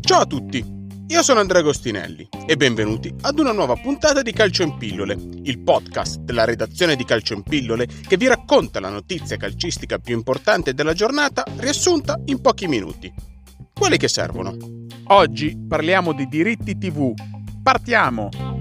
Ciao a tutti, io sono Andrea Agostinelli e benvenuti ad una nuova puntata di Calcio in Pillole, il podcast della redazione di Calcio in Pillole che vi racconta la notizia calcistica più importante della giornata riassunta in pochi minuti. Quelli che servono. Oggi parliamo di diritti TV. Partiamo!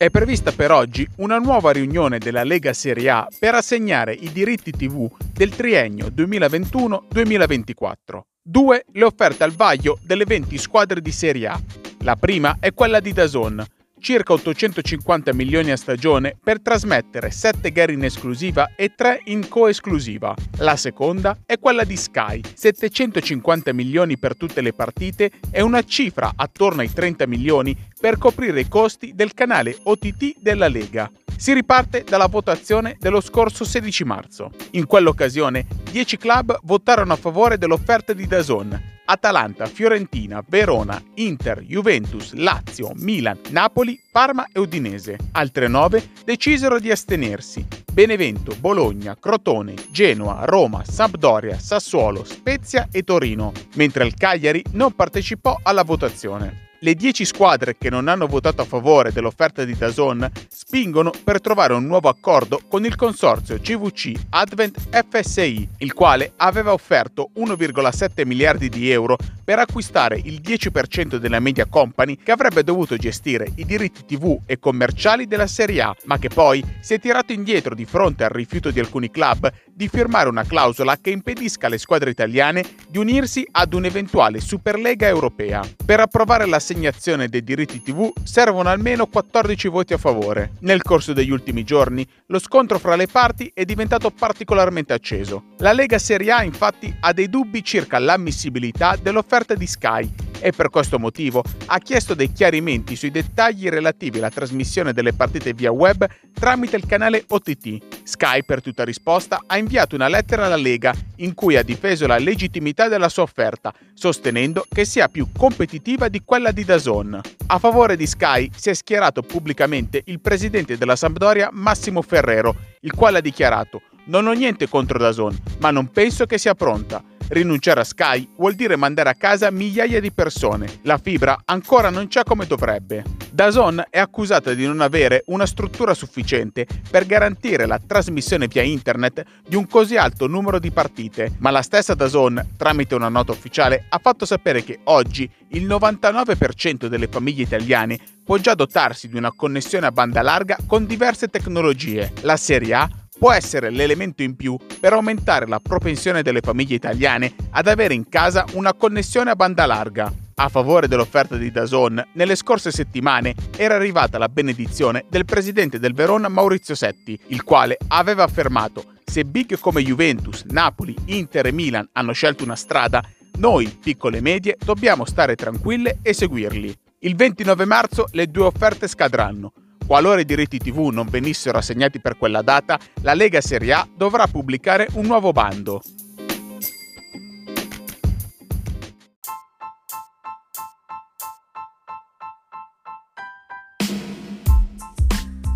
È prevista per oggi una nuova riunione della Lega Serie A per assegnare i diritti TV del triennio 2021-2024. Due le offerte al vaglio delle 20 squadre di Serie A. La prima è quella di Dazon, circa 850 milioni a stagione per trasmettere 7 gare in esclusiva e 3 in coesclusiva. La seconda è quella di Sky, 750 milioni per tutte le partite e una cifra attorno ai 30 milioni per coprire i costi del canale OTT della Lega. Si riparte dalla votazione dello scorso 16 marzo. In quell'occasione 10 club votarono a favore dell'offerta di Dazon, Atalanta, Fiorentina, Verona, Inter, Juventus, Lazio, Milan, Napoli, Parma e Udinese. Altre nove decisero di astenersi. Benevento, Bologna, Crotone, Genoa, Roma, Sampdoria, Sassuolo, Spezia e Torino, mentre il Cagliari non partecipò alla votazione. Le 10 squadre che non hanno votato a favore dell'offerta di Dazon spingono per trovare un nuovo accordo con il consorzio CVC Advent FSI, il quale aveva offerto 1,7 miliardi di euro per acquistare il 10% della media company che avrebbe dovuto gestire i diritti TV e commerciali della Serie A, ma che poi si è tirato indietro di fronte al rifiuto di alcuni club di firmare una clausola che impedisca alle squadre italiane di unirsi ad un'eventuale Superlega europea. Per approvare l'assegnazione dei diritti TV servono almeno 14 voti a favore. Nel corso degli ultimi giorni lo scontro fra le parti è diventato particolarmente acceso. La Lega Serie A infatti ha dei dubbi circa l'ammissibilità dell'offerta di Sky e per questo motivo ha chiesto dei chiarimenti sui dettagli relativi alla trasmissione delle partite via web tramite il canale OTT. Sky, per tutta risposta, ha inviato una lettera alla Lega in cui ha difeso la legittimità della sua offerta, sostenendo che sia più competitiva di quella di Dazon. A favore di Sky si è schierato pubblicamente il presidente della Sampdoria Massimo Ferrero, il quale ha dichiarato non ho niente contro Dazon, ma non penso che sia pronta. Rinunciare a Sky vuol dire mandare a casa migliaia di persone. La fibra ancora non c'è come dovrebbe. Dazon è accusata di non avere una struttura sufficiente per garantire la trasmissione via internet di un così alto numero di partite, ma la stessa Dazon, tramite una nota ufficiale, ha fatto sapere che oggi il 99% delle famiglie italiane può già dotarsi di una connessione a banda larga con diverse tecnologie. La Serie A può essere l'elemento in più per aumentare la propensione delle famiglie italiane ad avere in casa una connessione a banda larga. A favore dell'offerta di Dazon, nelle scorse settimane era arrivata la benedizione del presidente del Verona Maurizio Setti, il quale aveva affermato se big come Juventus, Napoli, Inter e Milan hanno scelto una strada, noi, piccole e medie, dobbiamo stare tranquille e seguirli. Il 29 marzo le due offerte scadranno. Qualora i diritti TV non venissero assegnati per quella data, la Lega Serie A dovrà pubblicare un nuovo bando.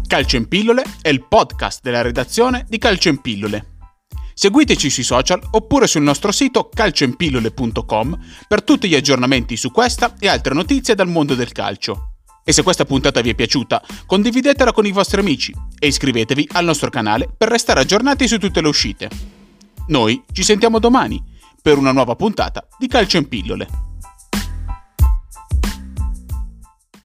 Calcio in Pillole è il podcast della redazione di Calcio in Pillole. Seguiteci sui social oppure sul nostro sito calcioinpillole.com per tutti gli aggiornamenti su questa e altre notizie dal mondo del calcio. E se questa puntata vi è piaciuta, condividetela con i vostri amici e iscrivetevi al nostro canale per restare aggiornati su tutte le uscite. Noi ci sentiamo domani per una nuova puntata di Calcio in Pillole.